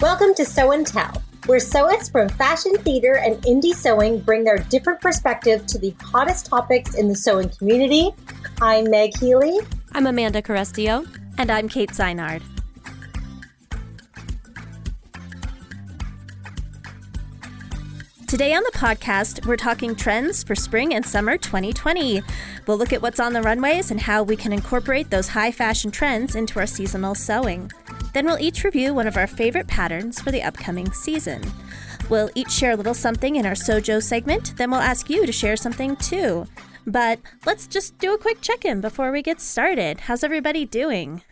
Welcome to Sew and Tell, where sewists from fashion, theater, and indie sewing bring their different perspective to the hottest topics in the sewing community. I'm Meg Healy. I'm Amanda Carestio. And I'm Kate Zeinard. Today on the podcast, we're talking trends for spring and summer 2020. We'll look at what's on the runways and how we can incorporate those high fashion trends into our seasonal sewing. Then we'll each review one of our favorite patterns for the upcoming season. We'll each share a little something in our Sojo segment, then we'll ask you to share something too. But let's just do a quick check in before we get started. How's everybody doing?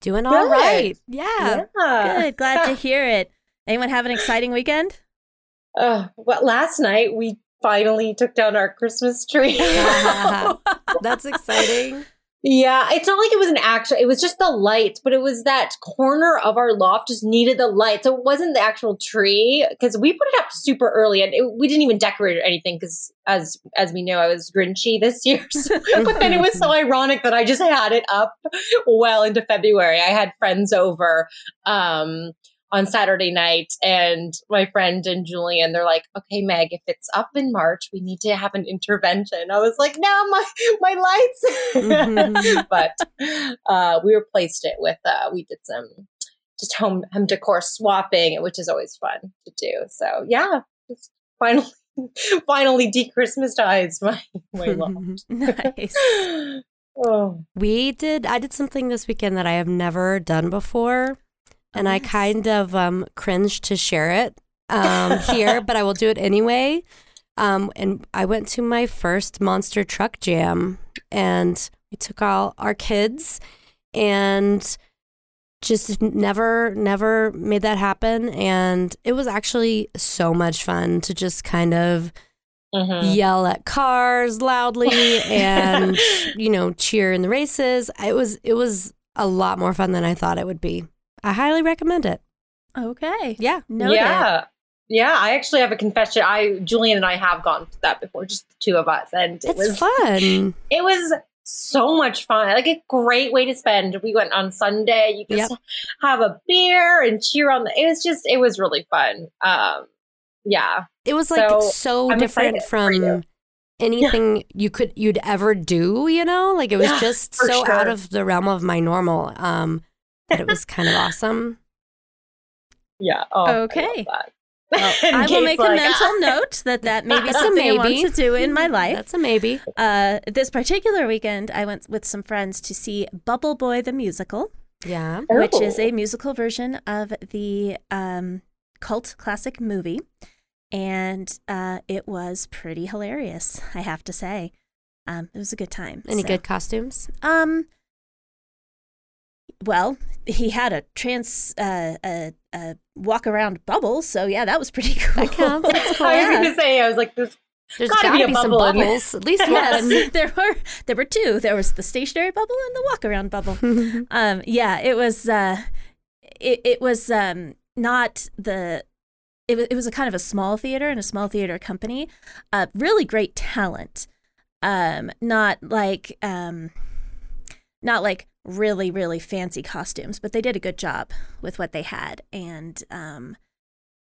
Doing all Good. right. Yeah. Yeah. Good, glad to hear it. Anyone have an exciting weekend? Uh, well, last night we finally took down our Christmas tree. That's exciting. Yeah, it's not like it was an actual, it was just the lights, but it was that corner of our loft just needed the light. So it wasn't the actual tree because we put it up super early and it, we didn't even decorate or anything because as, as we know, I was grinchy this year. So, but then it was so ironic that I just had it up well into February. I had friends over, um, on Saturday night and my friend and Julian, they're like, okay, Meg, if it's up in March, we need to have an intervention. I was like, no, my, my lights. Mhm. but, uh, we replaced it with, uh, we did some just home, home decor swapping, which is always fun to do. So yeah, just finally, finally de-Christmasized my, my loft. Nice. oh, we did, I did something this weekend that I have never done before. And I kind of um, cringed to share it um, here, but I will do it anyway. Um, and I went to my first Monster Truck Jam, and we took all our kids, and just never, never made that happen. And it was actually so much fun to just kind of mhm. yell at cars loudly and you know cheer in the races. It was it was a lot more fun than I thought it would be. I highly recommend it. Okay. Yeah. Noted. Yeah. Yeah, I actually have a confession. I Julian and I have gone to that before, just the two of us, and it It's was fun. it was so much fun. Like a great way to spend. We went on Sunday. You Yep. just have a beer and cheer on the. It was just it was really fun. Um, yeah, It was like So, so, different excited for you. from anything you could you'd ever do, you know? Like it was Yeah, just so out of the realm of my normal. Um that it was kind of awesome. yeah. Oh, Okay. that. Well, I will Kate's make a like, mental note that that may be That's a something I want to do in my life. That's a maybe. Uh, this particular weekend, I went with some friends to see Bubble Boy the musical, Yeah. which is Oh. a musical version of the um, cult classic movie, and uh, it was pretty hilarious. I have to say, um, it was a good time. Any So, good costumes? Um. Well, he had a trans uh, a, a walk around bubble, so yeah, that was pretty cool. That counts. Cool. I was gonna say, I was like. There's Gotta gotta, be be, some bubble bubbles. At least yes, one. there were there were two. There was the stationary bubble and the walk around bubble. um, yeah, it was uh, it it was um not the. It was, it was a kind of a small theater and a small theater company. Uh, really great talent. Um, not like um, not like really really fancy costumes, but they did a good job with what they had. And um,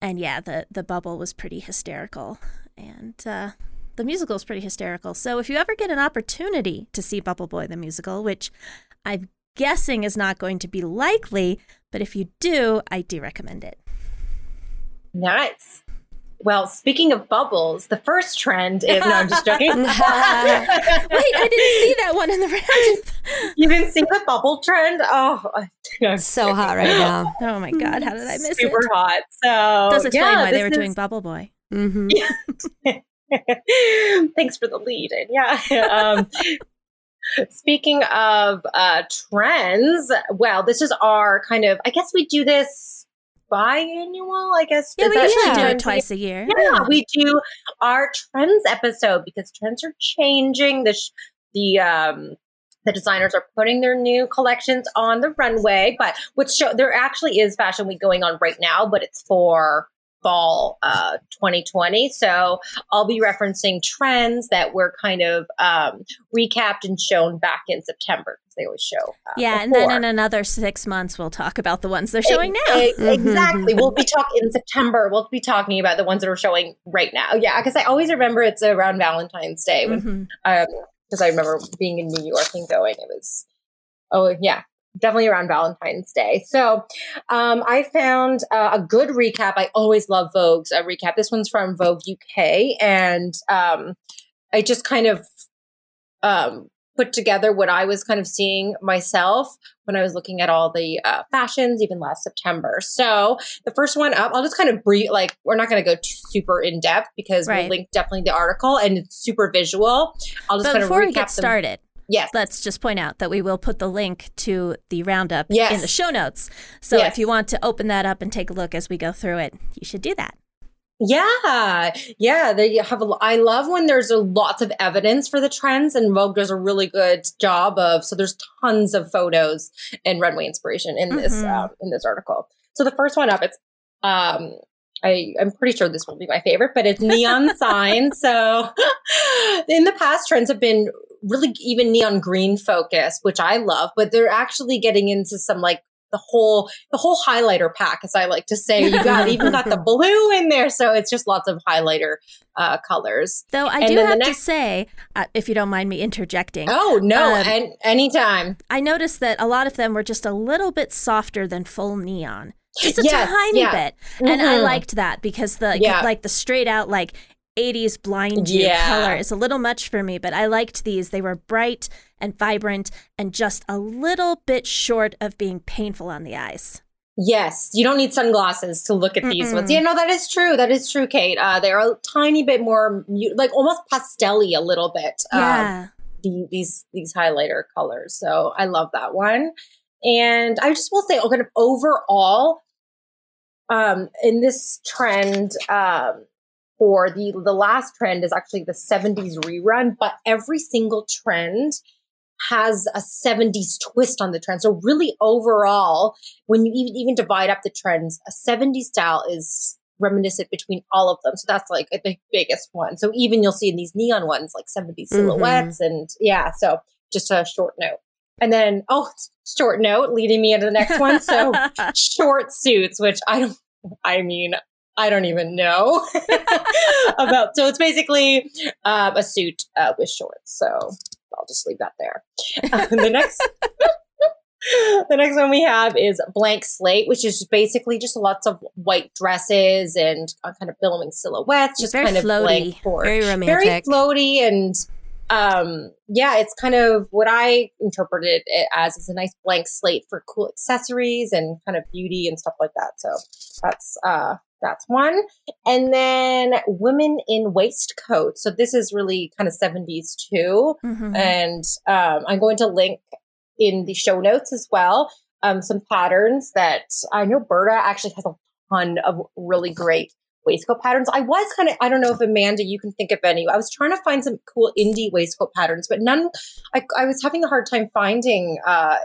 and yeah, the the bubble was pretty hysterical, and uh, the musical is pretty hysterical. So if you ever get an opportunity to see Bubble Boy the musical, which I'm guessing is not going to be likely, but if you do, I do recommend it. Nice. Well, speaking of bubbles, the first trend is no, I'm just joking. Wait, I didn't see that one in the round. you didn't see the bubble trend? Oh, no, It's so hot right now. oh my god, how did I miss super it? Super hot. So Does explain yeah, why they were is- doing Bubble Boy. Mm-hmm. Thanks for the lead. And yeah. Um, speaking of uh, trends, well, this is our kind of, I guess we do this biannual, I guess. Yeah, we usually do it twice a year. Yeah, we do our trends episode because trends are changing. The, sh- the, um, the designers are putting their new collections on the runway, but what's show there actually is fashion week going on right now, but it's for fall uh, 2020. So I'll be referencing trends that were kind of um, recapped and shown back in September because they always show. Uh, yeah, and then in another six months, we'll talk about the ones they're showing now. exactly. we'll be talking in September. We'll be talking about the ones that are showing right now. Yeah, because I always remember it's around Valentine's Day when, mm-hmm. um, because I remember being in New York and going. It was, oh yeah, definitely around Valentine's Day. So um, I found uh, a good recap. I always love Vogue's uh, recap. This one's from Vogue UK, and um, I just kind of um, put together what I was kind of seeing myself when I was looking at all the uh, fashions, even last September. So the first one up, I'll just kind of brief, like, we're not going to go super in depth because right. we'll link definitely the article and it's super visual. I'll just but kind of before we get started. Yes. Let's just point out that we will put the link to the roundup yes. in the show notes. So yes. if you want to open that up and take a look as we go through it, you should do that. Yeah, yeah. They have. A, I love when there's a lots of evidence for the trends, and Vogue does a really good job of. So there's tons of photos and runway inspiration in this mm-hmm. um, in this article. So the first one up, it's um, I, I'm pretty sure this will be my favorite, but it's neon signs. So in the past, trends have been really even neon green focus, which I love, but they're actually getting into some like the whole the whole highlighter pack, as I like to say. You got even got the blue in there, so it's just lots of highlighter uh, colors. Though I and do have next- to say, uh, if you don't mind me interjecting. Oh no, um, and anytime. I noticed that a lot of them were just a little bit softer than full neon just a yes, tiny yeah. bit and mm-hmm. i liked that because the yeah. like the straight out like 80s blind you yeah. color is a little much for me, but I liked these. They were bright and vibrant and just a little bit short of being painful on the eyes. Yes, you don't need sunglasses to look at these Mm-mm. ones. Yeah, no, that is true. That is true, Kate. Uh, they're a tiny bit more, like almost pastelly a little bit. Um, yeah. Um, the, these these highlighter colors. So I love that one. And I just will say, kind of overall, um, in this trend, um, for the the last trend is actually the 70s rerun, but every single trend has a 70s twist on the trend. So really overall, when you even even divide up the trends, a 70s style is reminiscent between all of them. So that's like the biggest one. So even you'll see in these neon ones like 70s mm-hmm. silhouettes mm-hmm. and yeah, so just a short note. And then oh, short note leading me into the next one. So short suits, which I don't I mean, I don't even know about. So it's basically um, a suit uh, with shorts. So I'll just leave that there. Um, the next. the next one we have is blank slate, which is basically just lots of white dresses and uh, kind of billowing silhouettes, just very kind of floaty, blank for very romantic, very floaty, and um, yeah, it's kind of what I interpreted it as is a nice blank slate for cool accessories and kind of beauty and stuff like that. So that's uh, that's one. And then women in waistcoats. So this is really kind of 70s too. Mm-hmm. And um, I'm going to link in the show notes as well um, some patterns that I know Burda actually has a ton of really great waistcoat patterns. I was kind of, I don't know if Amanda, you can think of any. I was trying to find some cool indie waistcoat patterns, but none, I, I was having a hard time finding, uh,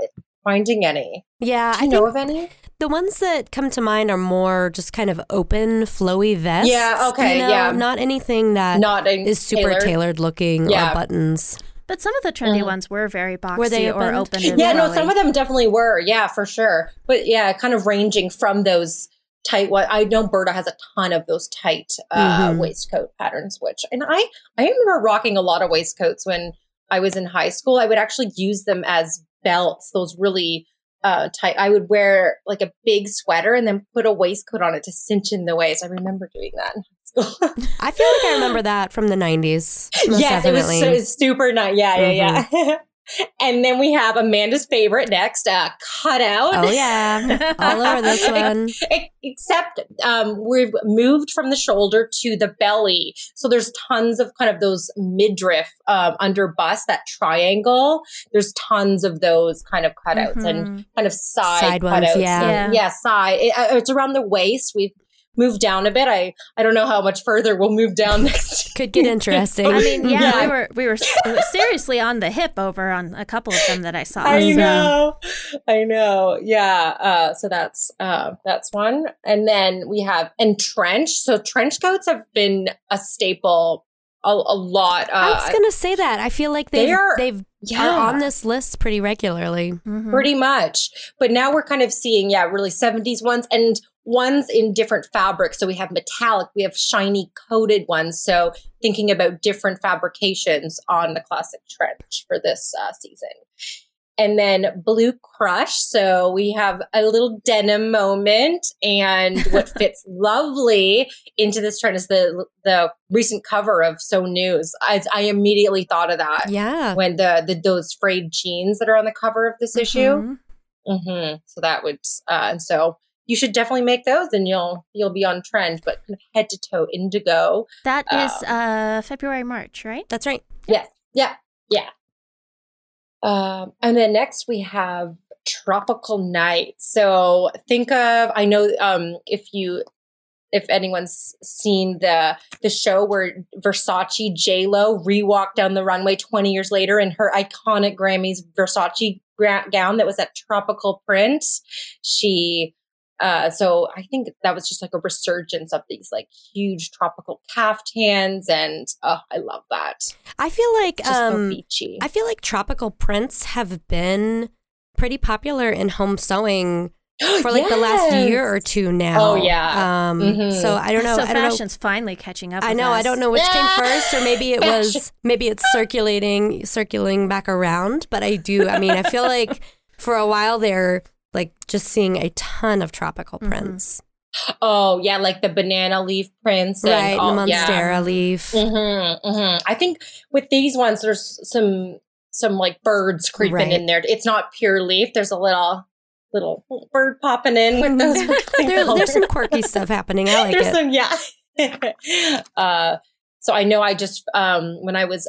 finding any. Yeah. Do you I know of any? The ones that come to mind are more just kind of open, flowy vests. Yeah, okay, you know? yeah. Not anything that Not is super tailored, tailored looking yeah. or buttons. But some of the trendy mm. ones were very boxy were they or open. yeah, no, some of them definitely were. Yeah, for sure. But yeah, kind of ranging from those tight what I know Burda has a ton of those tight uh, mm-hmm. waistcoat patterns, which and I I remember rocking a lot of waistcoats when I was in high school. I would actually use them as belts, those really uh, tight. I would wear like a big sweater and then put a waistcoat on it to cinch in the waist. I remember doing that. I feel like I remember that from the 90s. Yes, definitely. it was, super nice. Yeah, yeah, mm-hmm. yeah. And then we have Amanda's favorite next, uh, cutout. Oh yeah, all over this one. Except um, we've moved from the shoulder to the belly, so there's tons of kind of those midriff um, under bust, that triangle. There's tons of those kind of cutouts mm-hmm. and kind of side, side cutouts. Ones, yeah. yeah, yeah, side. It, uh, it's around the waist. We've move down a bit. I I don't know how much further we'll move down next. Could get interesting. I mean, yeah, Yeah. we were we were seriously on the hip over on a couple of them that I saw. I so- know, I know. Yeah. Uh, so that's uh, that's one, and then we have entrenched. So trench coats have been a staple a, a lot. Uh, I was gonna say that. I feel like they've they are- they've yeah. are on this list pretty regularly. Mhm. pretty much. But now we're kind of seeing, yeah, really 70s ones and ones in different fabrics. So we have metallic, we have shiny coated ones. So thinking about different fabrications on the classic trench for this uh, season. And then blue crush. So we have a little denim moment, and what fits lovely into this trend is the the recent cover of Sew News. I, I immediately thought of that Yeah. when the, the those frayed jeans that are on the cover of this issue. Mhm. hmm So that would, uh, and so you should definitely make those, and you'll you'll be on trend. But kind of head to toe indigo. That is Um, uh February March, right? That's right. Yeah, yeah, yeah. Um, and then next we have tropical night. So think of I know um, if you if anyone's seen the the show where Versace J Lo rewalked down the runway 20 years later in her iconic Grammys Versace gown that was that tropical print. She uh so I think that was just like a resurgence of these like huge tropical caftans and oh I love that. I feel like It's just so um beachy. I feel like tropical prints have been pretty popular in home sewing for like the last year or two now. Oh, yeah. Um Mhm. so I don't know. So I don't know. fashion's finally catching up. I with know. I don't know which came first, or maybe it Fashion. was maybe it's circulating, circling back around. But I do. I mean, I feel like for a while there, like just seeing a ton of tropical Mhm. prints, Oh yeah, like the banana leaf prints, and right? all, the yeah. monstera leaf. Mm-hmm, mm-hmm. I think with these ones, there's some some like birds creeping Right. in there. It's not pure leaf. There's a little little bird popping in with those. There, there's some quirky stuff happening. I like there's it. some yeah. uh, so I know I just um when I was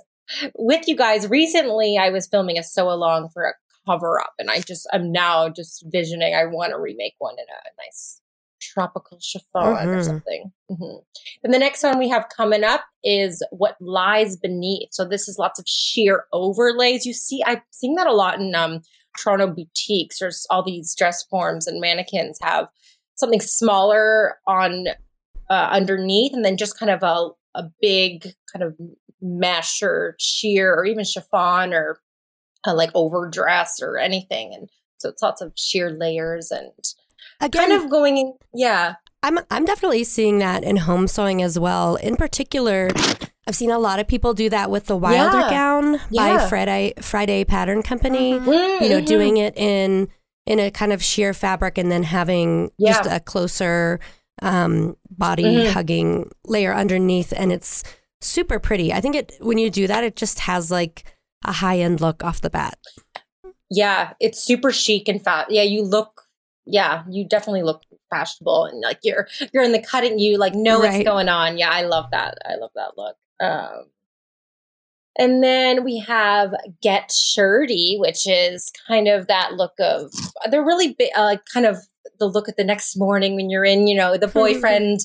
with you guys recently, I was filming a sew along for a cover up, and I just I'm now just visioning. I want to remake one in a nice tropical chiffon or Mhm. something. hmm And the next one we have coming up is what lies beneath. So this is lots of sheer overlays. You see, I'm seeing that a lot in um, Toronto boutiques. There's all these dress forms and mannequins have something smaller on uh, underneath, and then just kind of a a big kind of mesh or sheer or even chiffon or uh, like overdress or anything. And so it's lots of sheer layers and Again, kind of going in. Yeah. I'm I'm definitely seeing that in home sewing as well. In particular, I've seen a lot of people do that with the Wilder Yeah. gown by Yeah. Friday Friday Pattern Company. Mhm. You know, Mhm. doing it in in a kind of sheer fabric and then having just a closer um, body Mhm. hugging layer underneath, and it's super pretty. I think it when you do that, it just has like a high end look off the bat. Yeah, it's super chic and fat. Yeah, you look. Yeah, you definitely look fashionable and like you're you're in the cutting. You like know what's going on. Yeah, I love that. I love that look. Um, and then we have Get Shirty, which is kind of that look of they're really big, uh, kind of the look at the next morning when you're in, you know, the boyfriend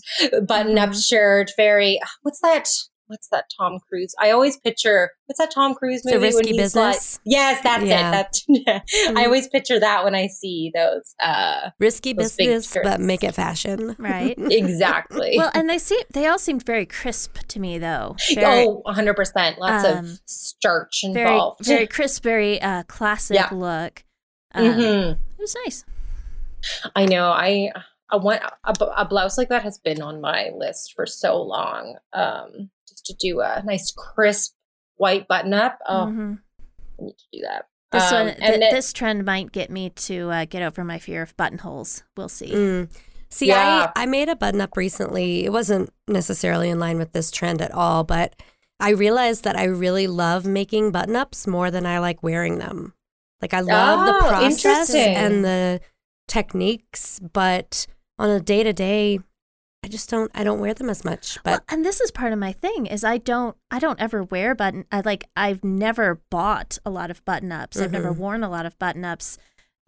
button up Mhm. shirt. Very what's that? What's that Tom Cruise? I always picture what's that Tom Cruise It's a movie? when risky he's like- Yes, that's Yeah. it. That I always picture that when I see those. Uh, Risky Those business, but make it fashion. Right. exactly. Well, and they seem they all seemed very crisp to me though. Very, oh, 100%. Lots Um, of starch very, involved. very crisp, very uh, classic Yeah. look. Um, Mhm. It was nice. I know. I I want a, a blouse like that has been on my list for so long. Um, just to do a nice crisp white button up. Oh, Mhm. I need to do that. This Um, one, and th- then- this trend might get me to uh, get over my fear of buttonholes. We'll see. Mm. See, Yeah. I, I made a button up recently. It wasn't necessarily in line with this trend at all, but I realized that I really love making button ups more than I like wearing them. Like, I love the Oh, process and the techniques, but on a day to day, I just don't, I don't wear them as much. But well, and this is part of my thing is I don't I don't ever wear button I like I've never bought a lot of button ups. I've never Mhm. worn a lot of button ups.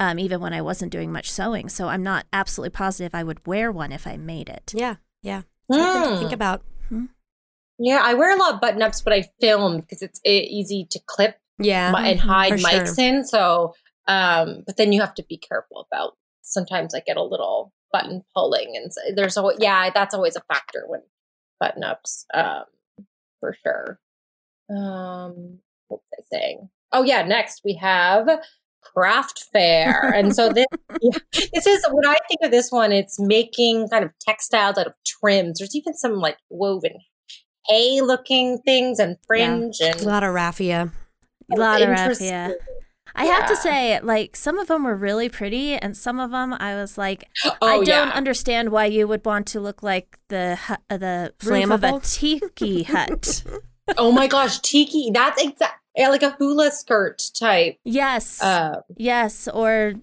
um, even when I wasn't doing much sewing. So I'm not absolutely positive I would wear one if I made it. Yeah, yeah. Something to Mm. think about. Yeah, I wear a lot of button ups, but I film because it's easy to clip Yeah, mi- and Mhm, hide for mics in. So, um, but then you have to be careful about. Sometimes I get a little button pulling, and so there's always yeah, that's always a factor when button ups, um, for sure. Um, what was I saying? Oh yeah, next we have craft fair, and so this yeah, this is when I think of this one, it's making kind of textiles out of trims. There's even some like woven hay looking things and fringe a and lot of raffia. A lot of raffia. I have to say, like, some of them were really pretty, and some of them I was like, Oh, I don't yeah. understand why you would want to look like the uh, the roof of a tiki hut. oh my gosh, tiki. That's exact yeah, like a hula skirt type. yes, Uh, yes, or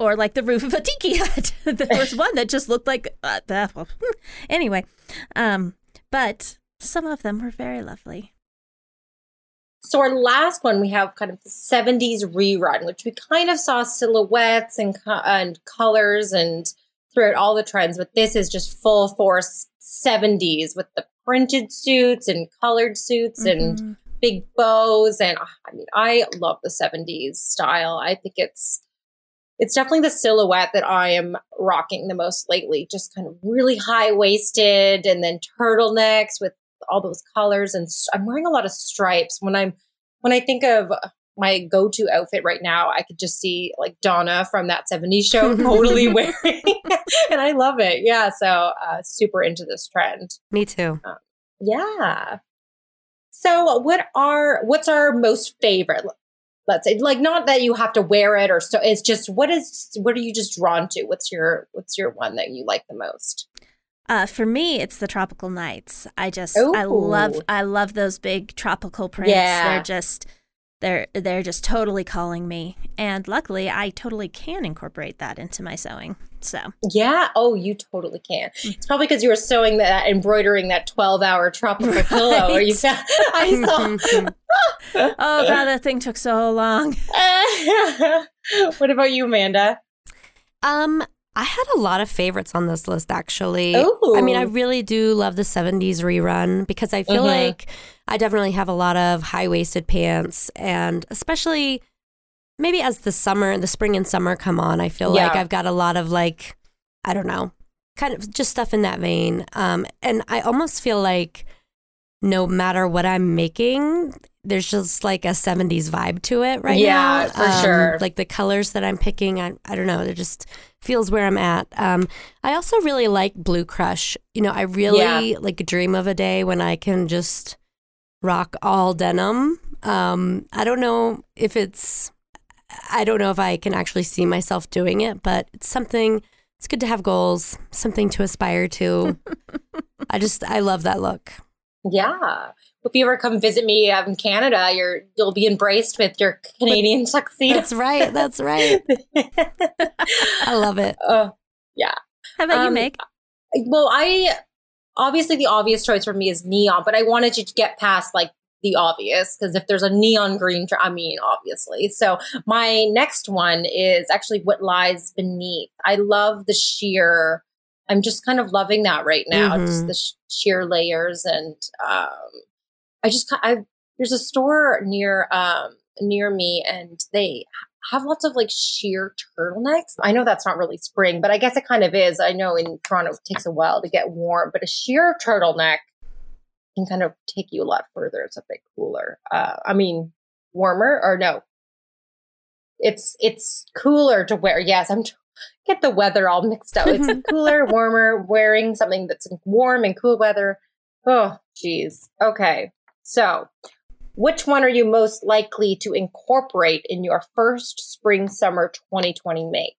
or like the roof of a tiki hut. there was one that just looked like uh, that. anyway, um, but some of them were very lovely. So our last one, we have kind of the '70s rerun, which we kind of saw silhouettes and co- and colors and throughout all the trends. But this is just full force '70s with the printed suits and colored suits and Mhm. big bows and ah, i mean i love the 70s style i think it's it's definitely the silhouette that i am rocking the most lately just kind of really high waisted and then turtlenecks with all those colors and I'm wearing a lot of stripes when i'm when i think of my go-to outfit right now i could just see like donna from that 70s show totally wearing and i love it yeah so uh, super into this trend Me too. yeah. So what are what's our most favorite? Let's say like not that you have to wear it or so it's just what is what are you just drawn to? What's your what's your one that you like the most? Uh, for me, it's the tropical nights. I just I love I love those big tropical prints. Yeah. They're just they're they're just totally calling me. And luckily, I totally can incorporate that into my sewing. So Yeah. Oh, you totally can. It's probably because you were sewing that embroidering that 12 hour tropical pillow or you I saw oh god, that thing took so long. what about you, Amanda? Um, I had a lot of favorites on this list actually. I mean, I really do love the 70s rerun because I feel Mhm. like I definitely have a lot of high-waisted pants and especially maybe as the summer, and the spring and summer come on, I feel like I've got a lot of like I don't know, kind of just stuff in that vein. Um and I almost feel like no matter what I'm making, there's just like a 70s vibe to it right now. Yeah, for sure. Like the colors that I'm picking, I, I don't know, it just feels where I'm at. Um, I also really like Blue Crush. You know, I really like a dream of a day when I can just rock all denim. Um, I don't know if it's, I don't know if I can actually see myself doing it, but it's something, it's good to have goals, something to aspire to. I just, I love that look. Yeah. If you ever come visit me um, in Canada, you're you'll be embraced with your Canadian tuxedo. That's right. That's right. I love it. Yeah. How about you, Um, Meg? well, I obviously the obvious choice for me is neon, but I wanted you to get past like the obvious because if there's a neon green, tr- I mean, obviously. So my next one is actually what lies beneath. I love the sheer. I'm just kind of loving that right now, just Mhm. the sh- sheer layers, and um, I just I there's a store near um near me, and they have lots of like sheer turtlenecks. I know that's not really spring, but I guess it kind of is. I know in Toronto it takes a while to get warm, but a sheer turtleneck can kind of take you a lot further. It's a bit cooler. Uh, I mean, warmer or no? It's it's cooler to wear. Yes, I'm. Get the weather all mixed up. It's cooler, warmer, wearing something that's warm and cool weather. Oh, geez. Okay. So, which one are you most likely to incorporate in your first spring summer 2020 make?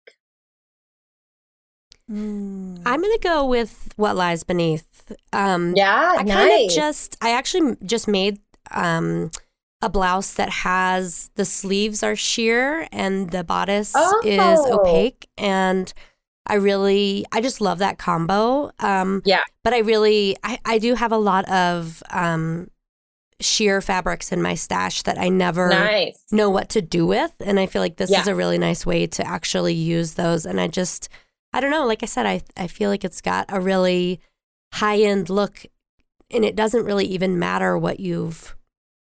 Mm. I'm going to go with what lies beneath. Um, Yeah, I kind nice. of just, I actually just made um, a blouse that has the sleeves are sheer and the bodice is Oh. opaque. And I really, I just love that combo. Um, Yeah. But I really, I, I do have a lot of um, sheer fabrics in my stash that I never Nice. know what to do with. And I feel like this Yeah. is a really nice way to actually use those. And I just, I don't know, like I said, I, I feel like it's got a really high end look and it doesn't really even matter what you've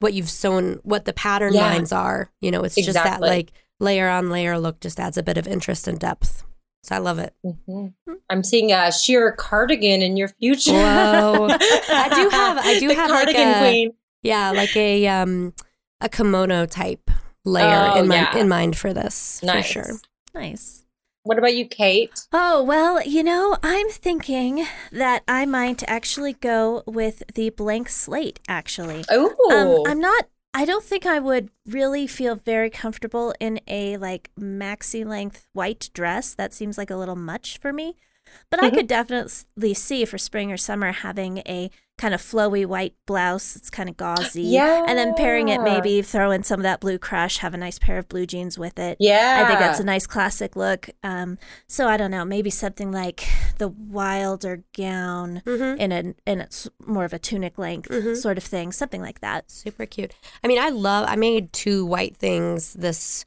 what you've sewn what the pattern Yeah. lines are you know it's just that like layer on layer look just adds a bit of interest and depth so i love it Mhm. I'm seeing a sheer cardigan in your future. Whoa. I do have- I do the have, like, cardigan a- queen. Yeah like a um a kimono type layer Oh, in mind yeah. in mind for this Nice. for sure Nice. What about you, Kate? Oh, well, you know, I'm thinking that I might actually go with the blank slate, actually. Oh, Um, I'm not, I don't think I would really feel very comfortable in a like maxi length white dress. That seems like a little much for me. But I Mhm. could definitely see for spring or summer having a kind of flowy white blouse. It's kind of gauzy. yeah, And then pairing it, maybe throw in some of that blue crush, have a nice pair of blue jeans with it. Yeah, I think that's a nice classic look. Um, so I don't know, maybe something like the wilder gown mm-hmm. in a in a more of a tunic length Mhm. sort of thing, something like that. Super cute. I mean, I love, I made two white things this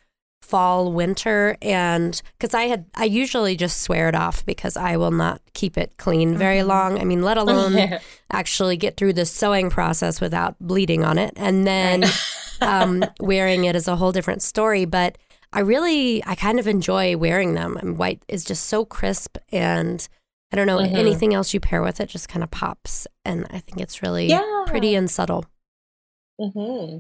fall, winter, and because I had, I usually just swear it off because I will not keep it clean very Mhm. long. I mean, let alone actually get through the sewing process without bleeding on it. And then um, wearing it is a whole different story. But I really, I kind of enjoy wearing them. I mean, white is just so crisp and I don't know, Mhm. anything else you pair with it just kind of pops. And I think it's really Yeah. pretty and subtle. hmm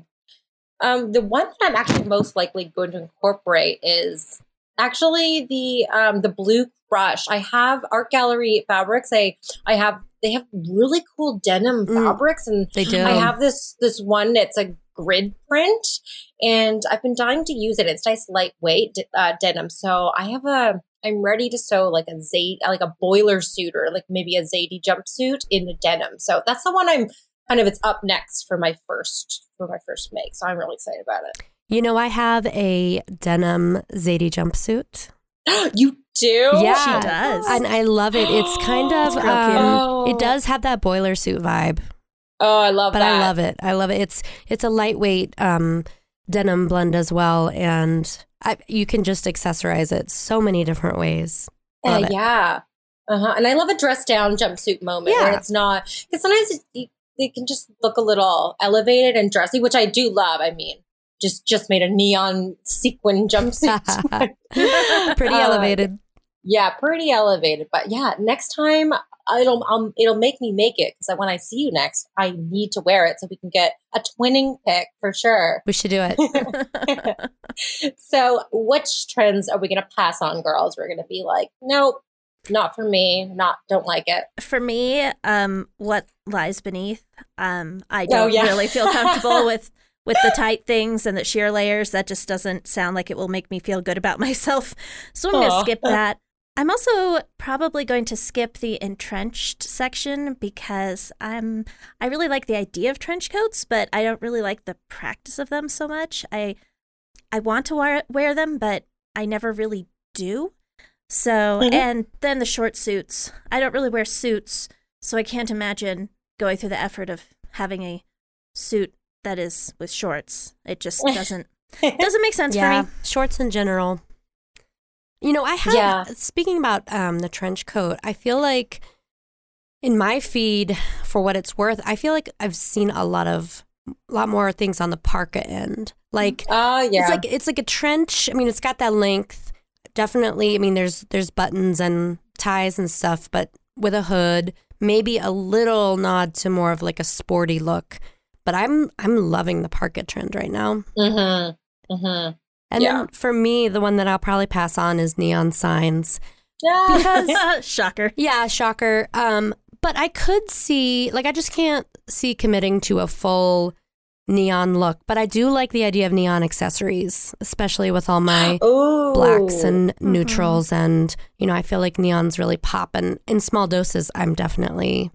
Um, the one that I'm actually most likely going to incorporate is actually the um the blue crush. I have art gallery fabrics. I I have they have really cool denim Mm. fabrics and They do. I have this this one It's a grid print, and I've been dying to use it. It's nice, lightweight uh, denim. So I have a. I'm ready to sew like a Zayd, like a boiler suit or like maybe a Zadie jumpsuit in the denim. So that's the one I'm kind of. It's up next for my first for my first make. So I'm really excited about it. You know, I have a denim Zadie jumpsuit, you do? Yeah. She does. and I love it. It's kind of, It's um, it does have that boiler suit vibe, Oh, I love that. but that. I love it. I love it. It's it's a lightweight um, denim blend as well, and I, you can just accessorize it so many different ways. Uh, yeah. Uh-huh. And I love a dress down jumpsuit moment where it's not because sometimes it, you, they can just look a little elevated and dressy, which I do love. I mean, just just made a neon sequin jumpsuit. Pretty Uh, elevated. yeah, pretty elevated. But yeah, next time it'll um, it'll make me make it because when I see you next, I need to wear it so we can get a twinning pic for sure. We should do it. so, which trends are we going to pass on, girls? We're going to be like, nope, not for me. Not don't like it. For me, um, what lies beneath, um, I Oh, don't yeah. really feel comfortable with with the tight things and the sheer layers. That just doesn't sound like it will make me feel good about myself. So I'm going to skip that. I'm also probably going to skip the entrenched section because I'm I really like the idea of trench coats, but I don't really like the practice of them so much. I I want to wear, wear them, but I never really do. So, Mhm. and then the short suits. I don't really wear suits, so I can't imagine going through the effort of having a suit that is with shorts. It just doesn't doesn't make sense yeah, for me. shorts in general. You know, I have. Yeah. Speaking about um, the trench coat, I feel like in my feed, for what it's worth, I feel like I've seen a lot of, a lot more things on the parka end. Like Oh yeah. it's like it's like a trench. I mean, it's got that length. Definitely. I mean, there's there's buttons and ties and stuff, but with a hood, maybe a little nod to more of like a sporty look. But I'm I'm loving the parka trend right now. mm-hmm. Mm-hmm. And Yeah. then for me, the one that I'll probably pass on is neon signs. Yeah. Because- shocker. Yeah, shocker. Um, but I could see like I just can't see committing to a full neon look. But I do like the idea of neon accessories, especially with all my Ooh. blacks and Mhm. neutrals and you know, I feel like neons really pop and in small doses I'm definitely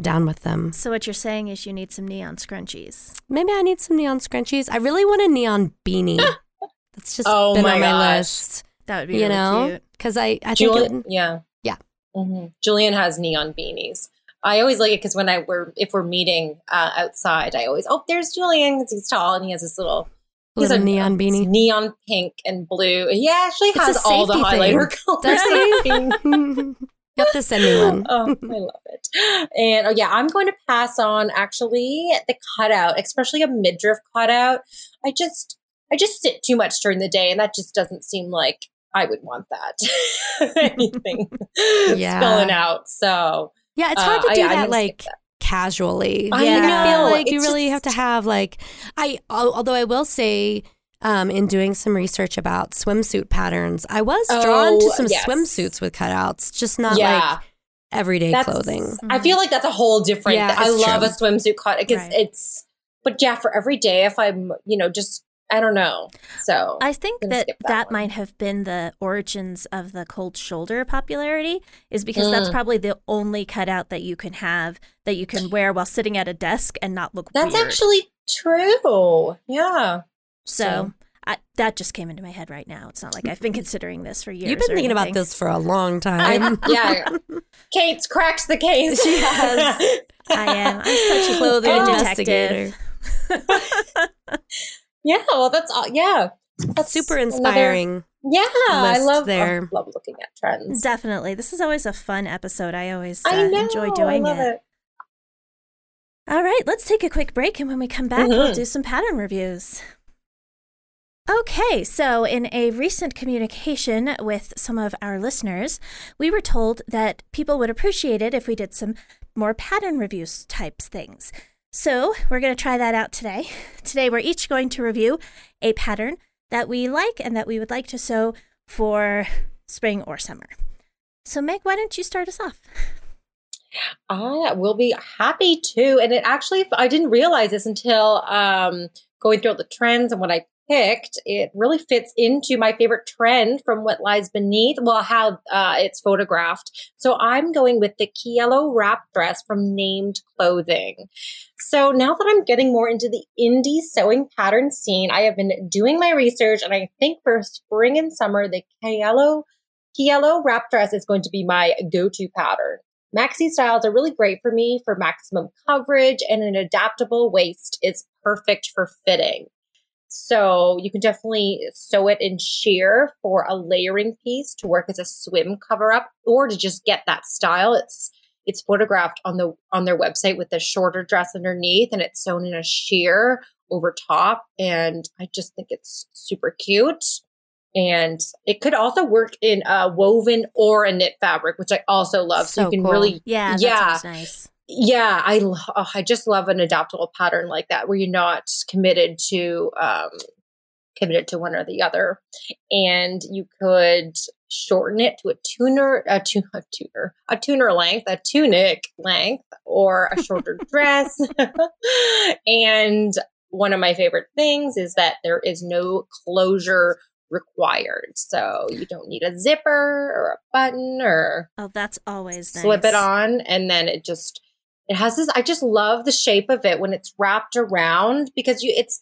down with them. So what you're saying is you need some neon scrunchies. Maybe I need some neon scrunchies. I really want a neon beanie. That's just Oh been my on my gosh. list. That would be you really know, cute. because I, I think it would, yeah. Yeah. hmm Julian has neon beanies. I always like it because when I we're if we're meeting uh, outside, I always oh there's Julian because he's tall and he has this little With a neon beanie. neon pink and blue. He actually It's has all the thing. highlighter colors. You have to send me one. oh, I love it. And oh yeah, I'm going to pass on actually the cutout, especially a midriff cutout. I just I just sit too much during the day, and that just doesn't seem like I would want that. Anything Yeah. spilling out. So Yeah, it's hard uh, to do I- that gonna like skip casually. I Like, I feel like you It's really have to have like I although I will say um, in doing some research about swimsuit patterns, I was drawn to Oh, some yes. swimsuits with cutouts, just not yeah. like everyday That's- clothing. I feel like that's a whole different. Yeah, I love true. a swimsuit cut because Right. it's. But yeah, for every day, if I'm, you know, just I don't know. So I think that that, that might have been the origins of the cold shoulder popularity, is because that's Mm. probably the only cutout that you can have that you can wear while sitting at a desk and not look that's weird. actually true. Yeah. so. so- I, that just came into my head right now. It's not like I've been considering this for years. You've been or thinking about this for a long I, time. yeah. Kate's cracked the case. She has. I am. I'm such a Clothing good investigator. detective. yeah. Well, that's all. Yeah. That's Super another- inspiring. yeah. I love there. I love looking at trends. Definitely. This is always a fun episode. I always uh, I know. enjoy doing I love it. All right, let's take a quick break, and when we come back, we'll Mhm. do some pattern reviews. Okay, so in a recent communication with some of our listeners, we were told that people would appreciate it if we did some more pattern reviews types things. So we're going to try that out today. Today, we're each going to review a pattern that we like and that we would like to sew for spring or summer. So, Meg, why don't you start us off? I will be happy to. And it actually, I didn't realize this until um, going through all the trends and what I picked. It really fits into my favorite trend from what lies beneath. Well, how uh, it's photographed. So I'm going with the Kielo wrap dress from Named Clothing. So now that I'm getting more into the indie sewing pattern scene, I have been doing my research, and I think for spring and summer, the Kielo Kielo wrap dress is going to be my go-to pattern. Maxi styles are really great for me for maximum coverage, and an adaptable waist is perfect for fitting. So you can definitely sew it in sheer for a layering piece to work as a swim cover up, or to just get that style. It's it's photographed on the on their website with the shorter dress underneath, and it's sewn in a sheer over top. And I just think it's super cute. And it could also work in a woven or a knit fabric, which I also love. So, So you can cool. really Yeah, Yeah. nice. Yeah i oh, i just love an adaptable pattern like that where you're not committed to um committed to one or the other. And you could shorten it to a tuner a, tu- a tuner a tuner length a tunic length or a shorter dress. And one of my favorite things is that there is no closure required. So you don't need a zipper or a button or Oh, that's always nice. slip it on and then it just it has this i just love the shape of it when it's wrapped around because you it's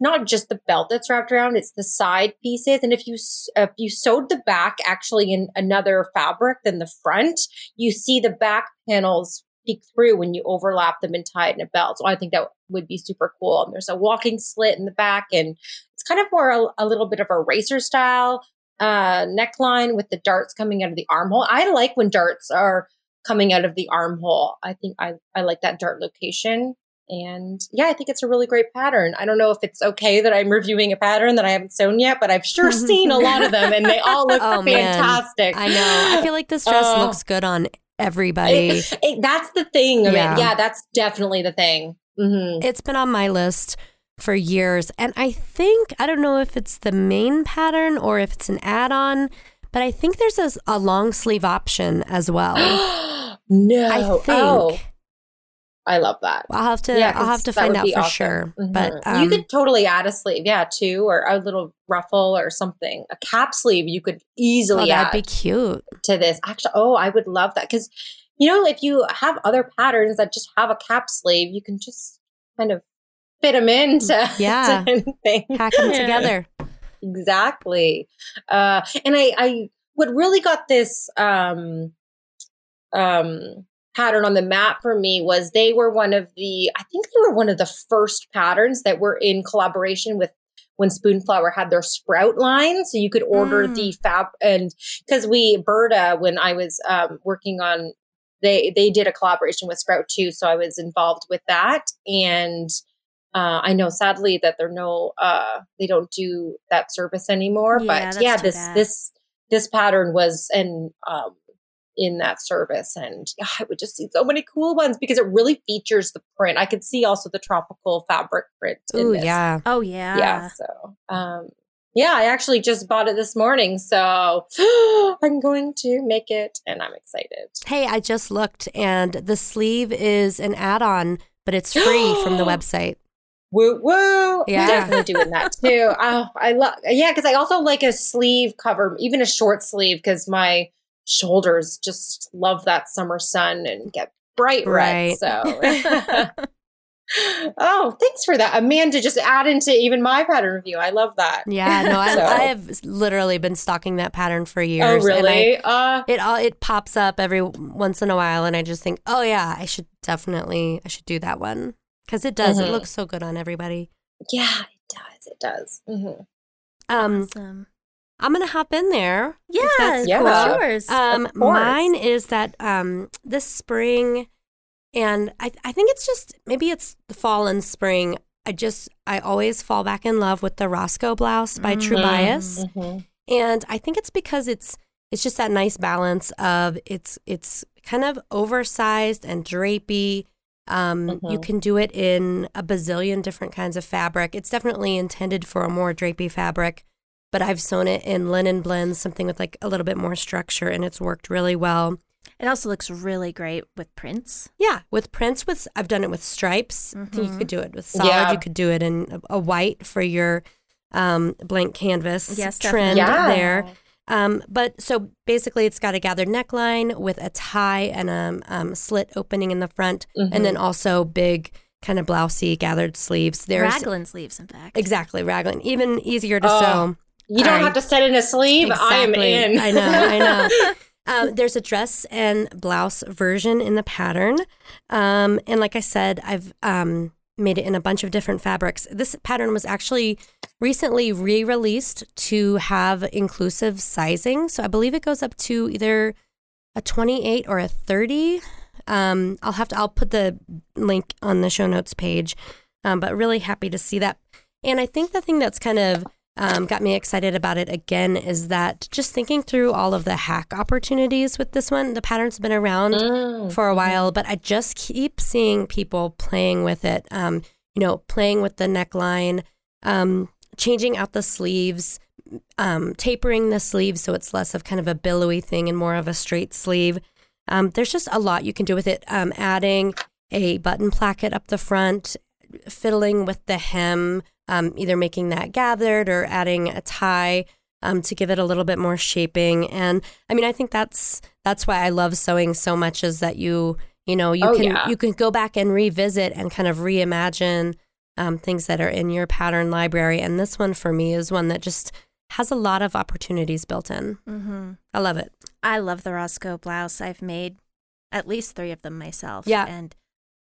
not just the belt that's wrapped around it's the side pieces. And if you if you sewed the back actually in another fabric than the front you see the back panels peek through when you overlap them and tie it in a belt. So i think that would be super cool. And there's a walking slit in the back and it's kind of more a, a little bit of a racer style uh, neckline with the darts coming out of the armhole. I like when darts are coming out of the armhole. I think I, I like that dart location. And yeah, I think it's a really great pattern. I don't know if it's okay that I'm reviewing a pattern that I haven't sewn yet, but I've sure seen a lot of them and they all look Oh, man. fantastic. I know. I feel like this dress Oh. looks good on everybody. It- it- that's the thing Yeah. Yeah, that's definitely the thing. hmm It's been on my list for years. And I think, I don't know if it's the main pattern or if it's an add on, but I think there's a, a long sleeve option as well. no. I think. Oh, I love that. I'll have to, Yeah, I'll have to find out for awesome. sure. Mhm. But um, you could totally add a sleeve, yeah, too, or a little ruffle or something. A cap sleeve you could oh, easily that'd add be cute. to this. Actually, oh, I would love that because you know if you have other patterns that just have a cap sleeve, you can just kind of fit them into Yeah. to anything. Hack them together. Exactly. Uh, and I, I, what really got this um, um, pattern on the map for me was they were one of the I think they were one of the first patterns that were in collaboration with when Spoonflower had their sprout line. So you could order Mm. the fab and because we Burda when I was um, working on they they did a collaboration with Sprout too, so I was involved with that and. Uh, I know sadly that they're no uh, they don't do that service anymore, Yeah, but yeah, this bad. this this pattern was and um, in that service and yeah, I would just see so many cool ones because it really features the print. I could see also the tropical fabric print. in Ooh, yeah. Oh yeah. Yeah. So um yeah, I actually just bought it this morning. So I'm going to make it and I'm excited. Hey, I just looked and the sleeve is an add on, but it's free from the website. Woo woo. Yeah. Definitely doing that too. Oh, I love yeah, because I also like a sleeve cover, even a short sleeve, because my shoulders just love that summer sun and get bright red. Right. So Oh, thanks for that. Amanda just add into even my pattern review. I love that. Yeah, no, I, So- I have literally been stalking that pattern for years. Oh, and I- really? uh, it all it pops up every once in a while, and I just think, oh yeah, I should definitely I should do that one because it does. It Mhm. looks so good on everybody. yeah, it does. It does. Mhm. Um, Awesome. I'm gonna hop in there. if Yeah, that's Yeah. cool. yours. Um, Of course. mine is that um, this spring, and I, I think it's just maybe it's the fall and spring. I just I always fall back in love with the Roscoe blouse by True Mhm. Bias, Mhm. and I think it's because it's it's just that nice balance of it's it's kind of oversized and drapey. Um, You Mhm. can do it in a bazillion different kinds of fabric. It's definitely intended for a more drapey fabric, but I've sewn it in linen blends, something with like a little bit more structure, and it's worked really well. it also looks really great with prints. Yeah, with prints, with I've done it with stripes. Think you could do it with solid. Yeah. You could do it in a, a white for your um, blank canvas Yes, trend. Yeah. there. Um, but so basically, it's got a gathered neckline with a tie and a um, slit opening in the front, and then also big kind of blousey gathered sleeves. There's Raglan sleeves, in fact. exactly raglan, even easier to Oh, sew. You don't have to set in a sleeve. I am in. I know, I know. Um, there's a dress and blouse version in the pattern. Um, and like I said, I've um, made it in a bunch of different fabrics. This pattern was actually recently re released to have inclusive sizing. So I believe it goes up to either a 28 or a 30. Um, I'll have to, I'll put the link on the show notes page. Um, but really happy to see that. And I think the thing that's kind of um, got me excited about it again is that just thinking through all of the hack opportunities with this one, the pattern's been around Mm. for a while, but I just keep seeing people playing with it. Um, you know, playing with the neckline, um, changing out the sleeves, um, tapering the sleeves so it's less of kind of a billowy thing and more of a straight sleeve. Um, there's just a lot you can do with it. Um, adding a button placket up the front, fiddling with the hem, um, either making that gathered or adding a tie um, to give it a little bit more shaping. And I mean, I think that's that's why I love sewing so much is that you you know you Oh, can yeah. you can go back and revisit and kind of reimagine um, things that are in your pattern library. And this one for me is one that just has a lot of opportunities built in. Mm-hmm. I love it. I love the Roscoe blouse. I've made at least three of them myself. Yeah. And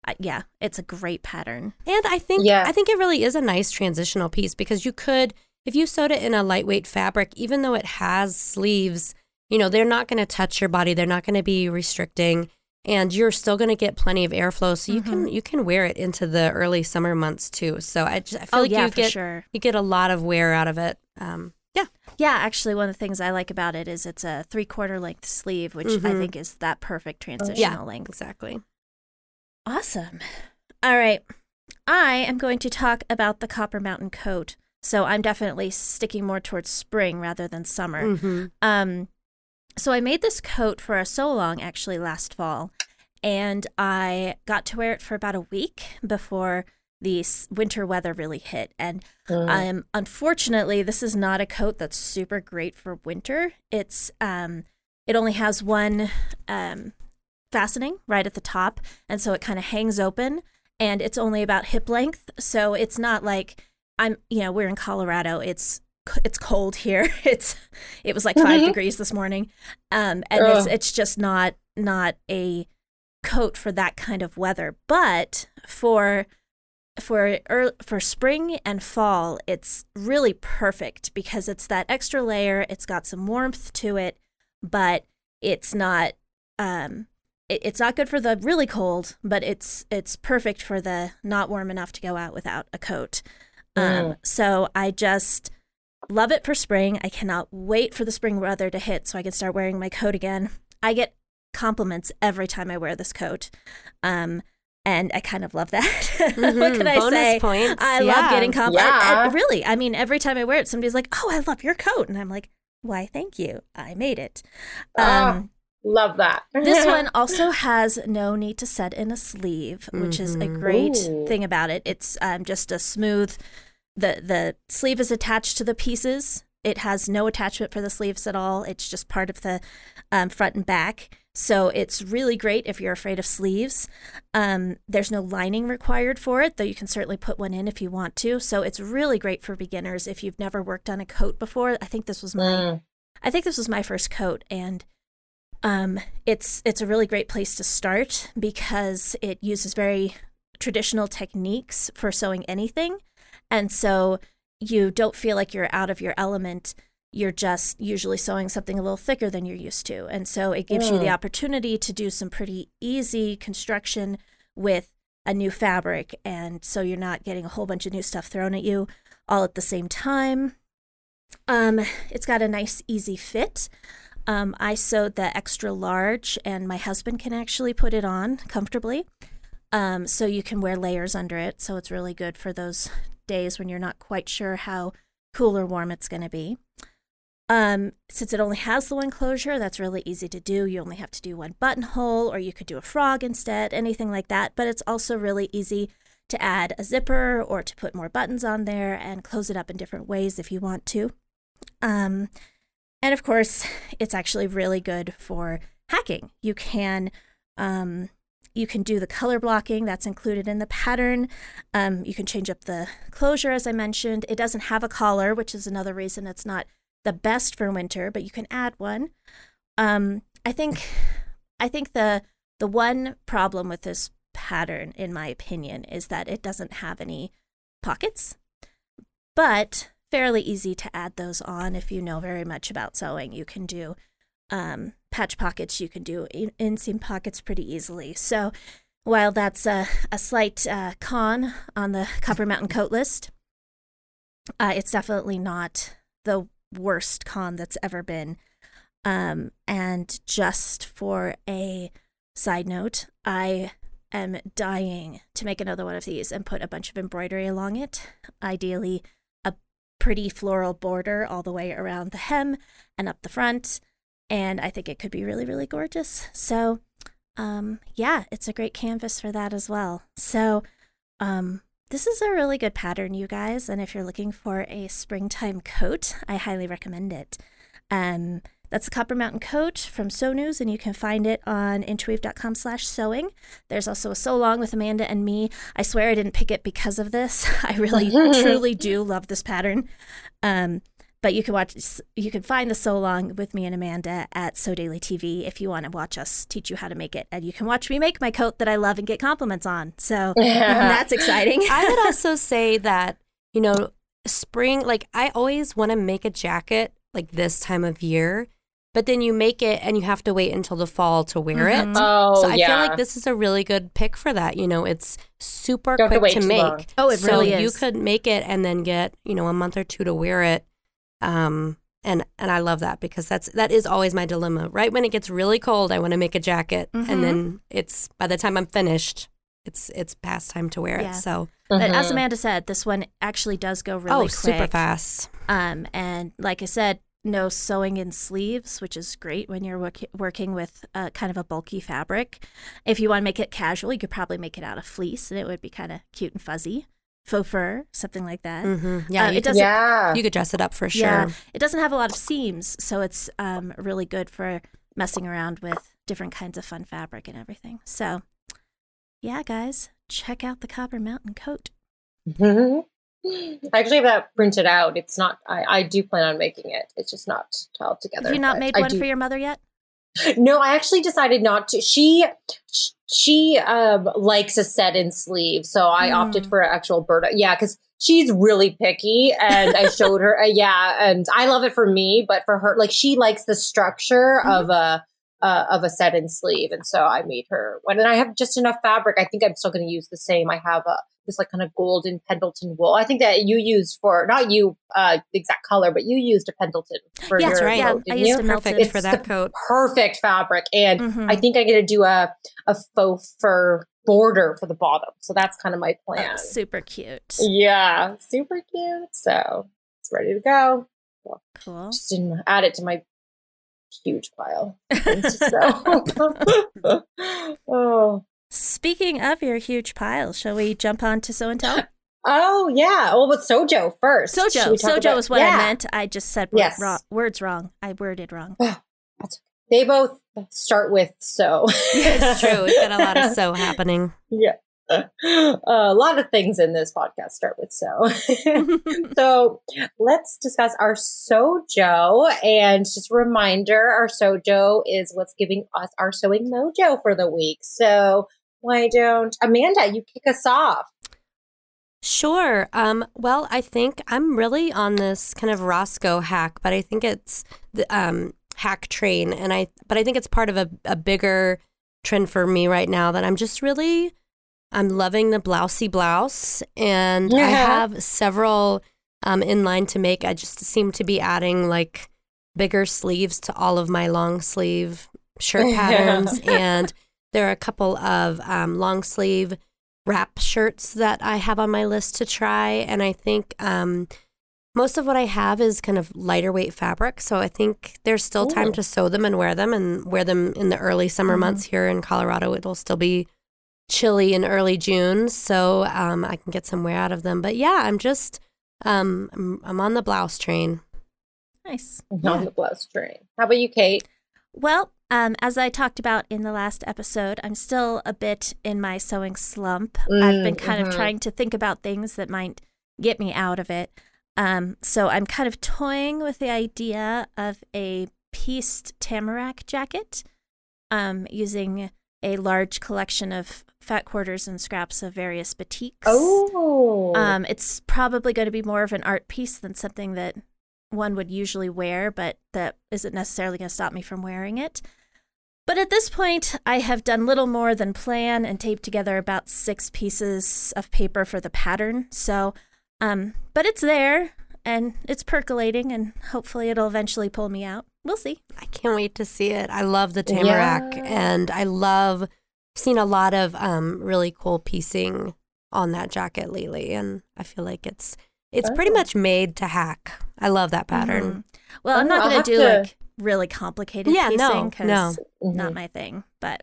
uh, yeah, it's a great pattern. And I think Yeah. I think it really is a nice transitional piece because you could if you sewed it in a lightweight fabric, even though it has sleeves, you know, they're not going to touch your body. They're not going to be restricting and you're still going to get plenty of airflow so you can you can wear it into the early summer months too. So I just I feel oh like yeah, you get sure. you get a lot of wear out of it. Um yeah. Yeah, actually, one of the things I like about it is it's a three quarter length sleeve, which I Mhm. think is that perfect transitional Yeah. length. Exactly. Awesome. All right. I am going to talk about the Copper Mountain coat. So I'm definitely sticking more towards spring rather than summer. hmm Um, so I made this coat for a sew along actually last fall, and I got to wear it for about a week before the winter weather really hit. And Mm. um, unfortunately, this is not a coat that's super great for winter. It's um, it only has one um, fastening right at the top, and so it kind of hangs open, and it's only about hip length. So it's not like I'm, you know, we're in Colorado. It's it's cold here. It's it was like 5 Mhm. degrees this morning, um, and it's Ugh. it's just not not a coat for that kind of weather. But for for ear for spring and fall, it's really perfect because it's that extra layer. It's got some warmth to it, but it's not um, it, it's not good for the really cold, but it's it's perfect for the not warm enough to go out without a coat. Um, Mm. so I just love it for spring. I cannot wait for the spring weather to hit so I can start wearing my coat again. I get compliments every time I wear this coat. Um, and I kind of love that. what Mhm, can I bonus say? points, I love getting compliments. Yeah. really, I mean, every time I wear it, somebody's like, "Oh, I love your coat," and I'm like, "Why? Thank you. I made it." Ah. Um, Love that. this one also has no need to set in a sleeve, which is a Mhm. great Ooh. thing about it. It's um, just a smooth. The The sleeve is attached to the pieces. It has no attachment for the sleeves at all. It's just part of the um, front and back. So it's really great if you're afraid of sleeves. Um, there's no lining required for it, though you can certainly put one in if you want to. So it's really great for beginners if you've never worked on a coat before. I think this was my Mm. I think this was my first coat, and um, it's it's a really great place to start because it uses very traditional techniques for sewing anything, and so you don't feel like you're out of your element. You're just usually sewing something a little thicker than you're used to, and so it gives you the Mm. opportunity to do some pretty easy construction with a new fabric, and so you're not getting a whole bunch of new stuff thrown at you all at the same time. Um, it's got a nice, easy fit. Um, I sewed the extra large, and my husband can actually put it on comfortably. Um, so you can wear layers under it. So it's really good for those days when you're not quite sure how cool or warm it's going to be. Um, since it only has the one closure, that's really easy to do. You only have to do one buttonhole, or you could do a frog instead, anything like that. But it's also really easy to add a zipper or to put more buttons on there and close it up in different ways if you want to. Um, and of course, it's actually really good for hacking. You can um, you can do the color blocking that's included in the pattern. Um, you can change up the closure, as I mentioned. It doesn't have a collar, which is another reason it's not the best for winter, but you can add one. Um, I think I think the the one problem with this pattern, in my opinion, is that it doesn't have any pockets, but fairly easy to add those on if you know very much about sewing. You can do um, patch pockets, you can do in- inseam pockets pretty easily. So while that's a, a slight uh, con on the Copper Mountain coat list, uh, it's definitely not the worst con that's ever been. Um, and just for a side note, I am dying to make another one of these and put a bunch of embroidery along it. Ideally, a pretty floral border all the way around the hem and up the front. And I think it could be really, really gorgeous. So, um, yeah, it's a great canvas for that as well. So, um, this is a really good pattern, you guys. And if you're looking for a springtime coat, I highly recommend it. Um, that's the Copper Mountain coat from Sew News, and you can find it on interweave.com slash sewing. There's also a Sew Along with Amanda and me. I swear I didn't pick it because of this. I really, truly do love this pattern. Um, but you can watch, you can find the Sew Along with me and Amanda at Sew Daily TV if you want to watch us teach you how to make it. And you can watch me make my coat that I love and get compliments on. So that's exciting. I would also say that, you know, spring, like I always want to make a jacket like this time of year, but then you make it and you have to wait until the fall to wear Mhm. it. Oh, so I yeah. feel like this is a really good pick for that. You know, it's super Don't have to quick to make. long. Oh, it so really you could make it and then get, you know, a month or two to wear it. Um and and I love that because that's that is always my dilemma. Right when it gets really cold, I want to make a jacket Mhm. and then it's by the time I'm finished, it's it's past time to wear Yeah. it. So But as Mhm. Amanda said, this one actually does go really oh, quick. super fast. Um, and like I said, no sewing in sleeves, which is great when you're work- working with uh, kind of a bulky fabric. If you want to make it casual, you could probably make it out of fleece, and it would be kind of cute and fuzzy, faux fur, something like that. hmm Yeah, Uh, you, it doesn't. yeah. you could dress it up for sure. Yeah, it doesn't have a lot of seams, so it's um, really good for messing around with different kinds of fun fabric and everything. So, yeah, guys, check out the Copper Mountain coat. I actually have that printed out. It's not. I, I do plan on making it. It's just not all together. Have you not made I one do- for your mother yet? No, I actually decided not to. She she um likes a set in sleeve, so I Mm. opted for an actual Burda. Yeah, because she's really picky, and I showed her. Uh, yeah, and I love it for me, but for her, like she likes the structure Mhm. of a. Uh, of a set in sleeve, and so I made her one. And I have just enough fabric. I think I'm still going to use the same. I have a this like kind of golden Pendleton wool. I think that you used for not you uh the exact color, but you used a Pendleton for Yeah, your That's right. Yeah, I used you? a Melton. Perfect for that the coat. perfect fabric. And Mhm. I think I'm to do a, a faux fur border for the bottom. So that's kind of my Oh, plan. super cute. yeah, super cute. So it's ready to go. Cool. Just didn't add it to my huge pile. of things to sew. oh. Speaking of your huge pile, shall we jump on to Sew and Tell? Oh yeah. Well, with Sojo first. Sojo. Sojo about- is what Yeah. I meant. I just said word- Yes. wrong- words wrong. I worded wrong. They both start with so. It's true. We've got a lot of so happening. Yeah. a lot of things in this podcast start with so. so let's discuss our sojo. And just a reminder our sojo is what's giving us our sewing mojo for the week. So why don't Amanda, you kick us off? Sure. Um, well, I think I'm really on this kind of Roscoe hack, but I think it's the um, hack train, and I but I think it's part of a, a bigger trend for me right now that I'm just really I'm loving the blousey blouse, and I have several um, in line to make. I just seem to be adding like bigger sleeves to all of my long sleeve shirt Yeah. patterns, and there are a couple of um, long sleeve wrap shirts that I have on my list to try. And I think um, most of what I have is kind of lighter weight fabric. So I think there's still time to sew them and wear them and wear them in the early summer Mhm. months here in Colorado. It'll still be chilly in early June. So um, I can get some wear out of them. But yeah, I'm just, um, I'm, I'm on the blouse train. Nice. On the blouse train. How about you, Kate? Well, um, as I talked about in the last episode, I'm still a bit in my sewing slump. I've been Mm, kind mhm. of trying to think about things that might get me out of it. Um, so I'm kind of toying with the idea of a pieced tamarack jacket um, using a large collection of fat quarters and scraps of various batiks. Oh. Um, it's probably going to be more of an art piece than something that one would usually wear, but that isn't necessarily going to stop me from wearing it. But at this point, I have done little more than plan and taped together about six pieces of paper for the pattern. So, um, but it's there and it's percolating, and hopefully it'll eventually pull me out. We'll see. I can't wait to see it. I love the tamarack Yeah. and I love seen a lot of um, really cool piecing on that jacket lately and I feel like it's it's pretty much made to hack. I love that pattern. Mhm. Well, I'm not going to do like really complicated Yeah, no, piecing 'cause no. Mhm. not my thing. But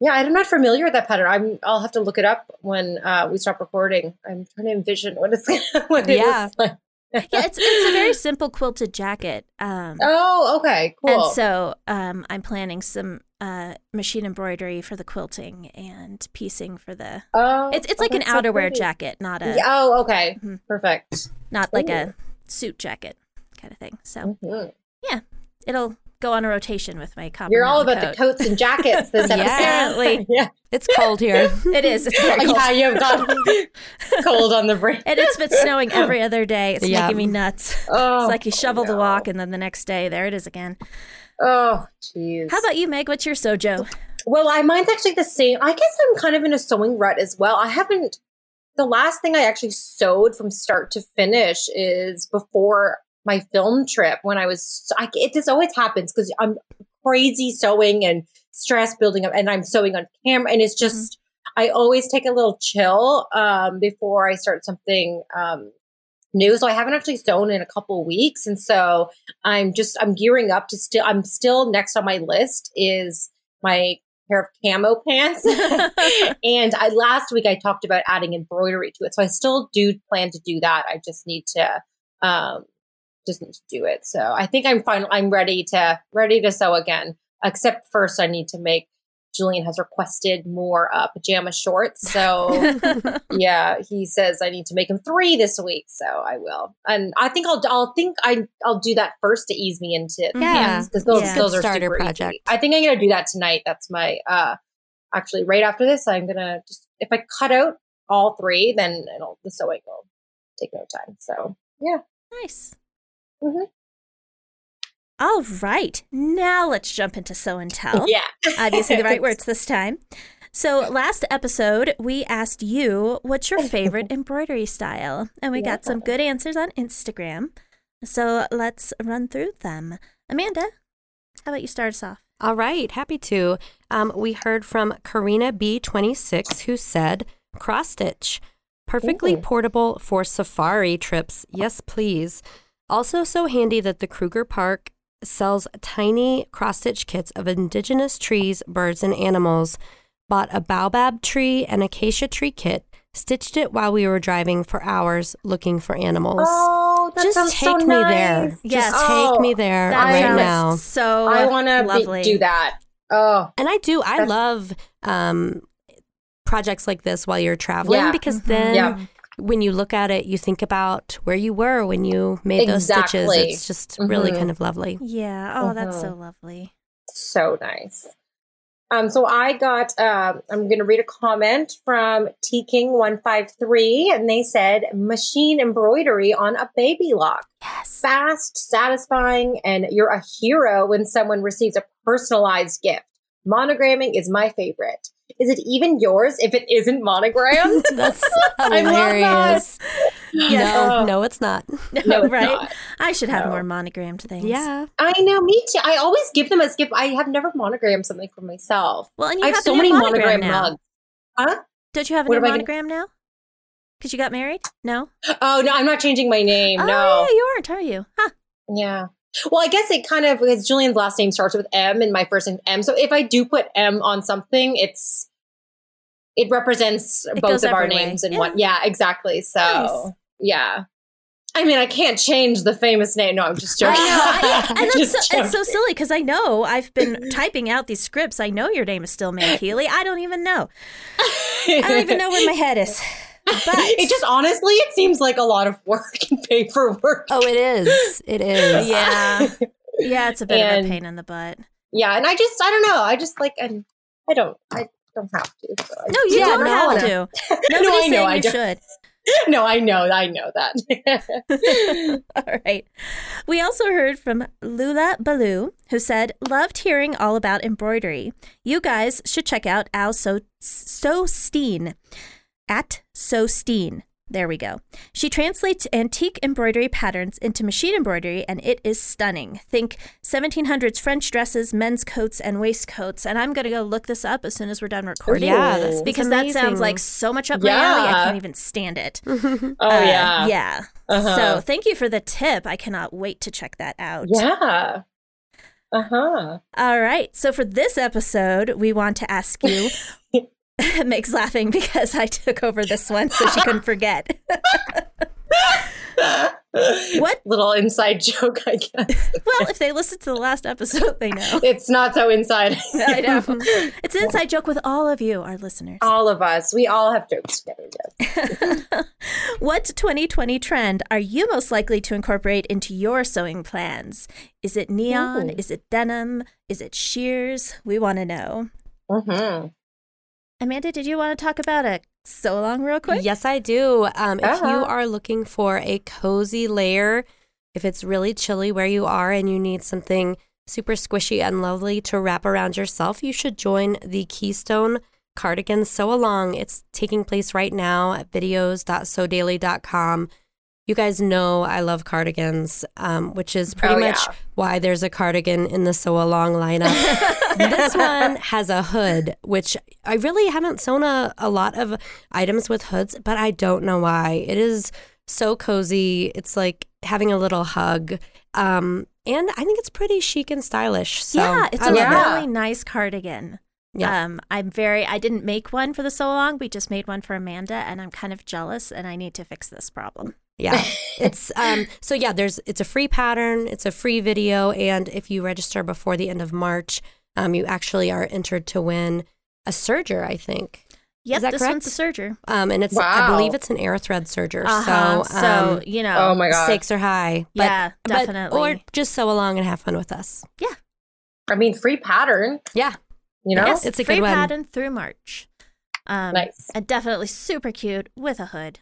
Yeah, I'm not familiar with that pattern. I'm. I'll have to look it up when uh, we stop recording. I'm trying to envision what it's what it Yeah. like. yeah, it's it's a very simple quilted jacket. Um, oh, okay, cool. And so um, I'm planning some uh, machine embroidery for the quilting and piecing for the. oh, It's it's oh, like an that's so outerwear jacket, not a Yeah, oh, okay, Mhm. perfect. not like Ooh. a suit jacket kind of thing. So Mhm. it'll go on a rotation with my copper. You're all mountain about the coats and jackets this Yeah. episode. Apparently. yeah, It's cold here. It is. It's very cold. yeah, you've got cold on the brain. And it's been snowing every other day. It's Yeah. making me nuts. Oh, It's like you shovel the walk, and then the next day, there it is again. Oh, jeez. How about you, Meg? What's your sojo? Well, I mine's actually the same. I guess I'm kind of in a sewing rut as well. I haven't. The last thing I actually sewed from start to finish is before my film trip when I was. I, it just always happens because I'm crazy sewing and stress building up, and I'm sewing on camera, and it's just. I always take a little chill um, before I start something um, new. So I haven't actually sewn in a couple weeks, and so I'm just I'm gearing up to still. I'm still next on my list is my pair of camo pants. and I last week I talked about adding embroidery to it. So I still do plan to do that. I just need to um just need to do it. So I think I'm fine. I'm ready to ready to sew again. Except first I need to make Julian has requested more uh, pajama shorts. So yeah, he says I need to make him three this week. So I will, and I think I'll I'll think I I'll do that first to ease me into Yeah. because those Yeah. those Good are starter super project. Easy. I think I'm gonna do that tonight. That's my uh actually right after this. I'm gonna just if I cut out all three, then it'll the sewing will take no time. So yeah. Nice. Mhm. All right. Now let's jump into Sew and Tell. Yeah. Obviously, the right words this time. So, last episode, we asked you what's your favorite embroidery style? And we got some good answers on Instagram. So, let's run through them. Amanda, how about you start us off? All right, happy to. Um, we heard from Karina B26 who said cross stitch, perfectly Ooh. portable for safari trips. Yes, please. Also, so handy that the Kruger Park sells tiny cross stitch kits of indigenous trees, birds, and animals. Bought a baobab tree and acacia tree kit, stitched it while we were driving for hours looking for animals. Oh, that Just sounds take so me nice. there. Yes. Just Oh, take me there That right now. so I want to do that. Oh, And I do. I love um, projects like this while you're traveling Yeah. because Mhm. then Yeah. When you look at it, you think about where you were when you made those stitches. It's just really Mhm. kind of lovely. Yeah. Oh, that's so lovely. so nice. Um, so I got. Um, I'm going to read a comment from T King one five three, and they said machine embroidery on a baby lock. Yes. Fast, satisfying, and you're a hero when someone receives a personalized gift. Monogramming is my favorite. Is it even yours if it isn't monogrammed? That's I love that. hilarious. No, no, it's not. No, it's right? not. I should have No. more monogrammed things. Yeah. I know, me too. I always give them as gift. I have never monogrammed something for myself. Well, and you I have have so many monogram monogram mugs. Huh? Don't you have a What new am I gonna- monogram now? Because you got married? No. Oh no, I'm not changing my name. Oh, no. yeah, you aren't, are you? Huh. Yeah. Well, I guess it kind of because Julian's last name starts with M and my first name M. So if I do put M on something, it's it represents It both of our way. names in Yeah. one. Yeah, exactly. So Nice. yeah. I mean, I can't change the famous name. No, I'm just joking. I know. I- and it's just so, it's so silly because I know I've been typing out these scripts. I know your name is still Meg Healy. I don't even know. I don't even know where my head is. But it just honestly, it seems like a lot of work and paperwork. Oh, it is. It is. yeah, yeah, it's a bit of a pain in the butt. yeah, and I just, I don't know. I just like, I'm, I don't, I don't have to. so No, you just don't never have wanna. No, I know, I you don't. should. no, I know, I know that. All right. We also heard from Lula Baloo, who said, Loved hearing all about embroidery. You guys should check out Al so- So Sosteen at So Sosteen. There we go. She translates antique embroidery patterns into machine embroidery, and it is stunning. Think 1700s French dresses, men's coats, and waistcoats. And I'm going to go look this up as soon as we're done recording. Yeah, that's because that sounds like so much up my alley. I can't even stand it. oh Uh, yeah, Yeah. Uh-huh. So thank you for the tip. I cannot wait to check that out. yeah. Uh huh. All right. So for this episode, we want to ask you. Meg's laughing because I took over this one so she couldn't forget. What? little inside joke? I guess well, if they listened to the last episode, they know. it's not so inside. I know. It's an inside joke with all of you, our listeners. all of us, we all have jokes together. Yes. What 2020 trend are you most likely to incorporate into your sewing plans? Is it neon? Ooh. Is it denim? Is it shears? We want to know. hmm Amanda, did you want to talk about a sew along real quick? Yes, I do. Um, if you Uh-huh. are looking for a cozy layer, if it's really chilly where you are and you need something super squishy and lovely to wrap around yourself, you should join the Keystone Cardigan Sew Along. It's taking place right now at videos.sewdaily.com. You guys know I love cardigans, um, which is pretty Oh, much yeah. why there's a cardigan in the sew along lineup. this one has a hood, which I really haven't sewn a, a lot of items with hoods, but I don't know why. It is so cozy. It's like having a little hug. Um, and I think it's pretty chic and stylish. So yeah, it's I a really nice cardigan. Yeah. Um, I'm very. I didn't make one for the sew along. We just made one for Amanda, and I'm kind of jealous, and I need to fix this problem. Yeah. It's um so yeah, there's it's a free pattern, it's a free video, and if you register before the end of March, um, you actually are entered to win a serger, I think. Yep, that this correct? one's a serger. Um, and it's I believe it's an AirThread serger. Uh-huh. So, So, um, you know, Oh my god. stakes are high. But, yeah, but- definitely. or just sew along and have fun with us. Yeah, I mean, free pattern. Yeah. You know, yes, it's a free good one. pattern through March. Um, nice. And definitely super cute with a hood.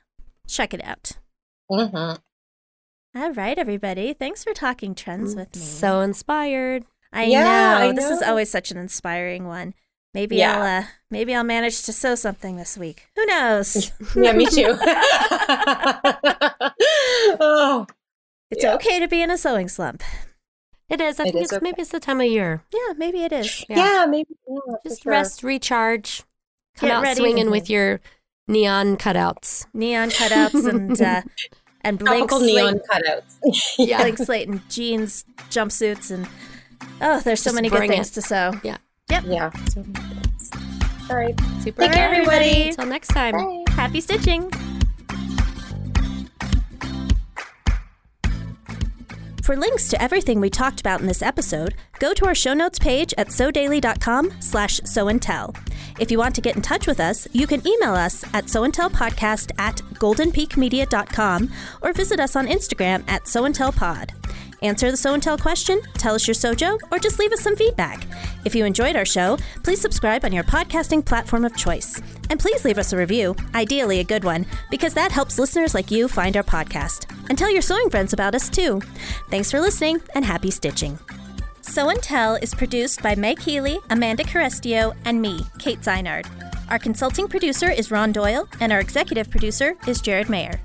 Check it out. Hmm All right, everybody. Thanks for talking trends with me. So inspired. I Yeah, know I this is always such an inspiring one. Maybe Yeah. I'll uh, maybe I'll manage to sew something this week. Who knows? Yeah, me too. oh, It's Yeah. okay to be in a sewing slump. It is. I It think is it's okay. maybe it's the time of year. Yeah, maybe it is. yeah. maybe. Yeah, for Just sure. rest, recharge, come Get out ready. swinging with your neon cutouts. Neon cutouts and uh, and blank Tropical slate, neon cutouts. Yeah. blank slate and jeans, jumpsuits, and oh, there's so Just many good things it. to sew. yeah. Yep. Yeah. So, all right. Super. Take care, Bye, everybody. Until next time. Bye. Happy stitching. For links to everything we talked about in this episode, go to our show notes page at sewdaily.com slash sewandtell. If you want to get in touch with us, you can email us at sewandtellpodcast at goldenpeakmedia.com or visit us on Instagram at sewandtellpod. Answer the Sew and Tell question, tell us your sojo, or just leave us some feedback. If you enjoyed our show, please subscribe on your podcasting platform of choice. And please leave us a review, ideally a good one, because that helps listeners like you find our podcast. And tell your sewing friends about us too. Thanks for listening and happy stitching. Sew and Tell is produced by Meg Healy, Amanda Carestio, and me, Kate Zeinard. Our consulting producer is Ron Doyle, and our executive producer is Jared Mayer.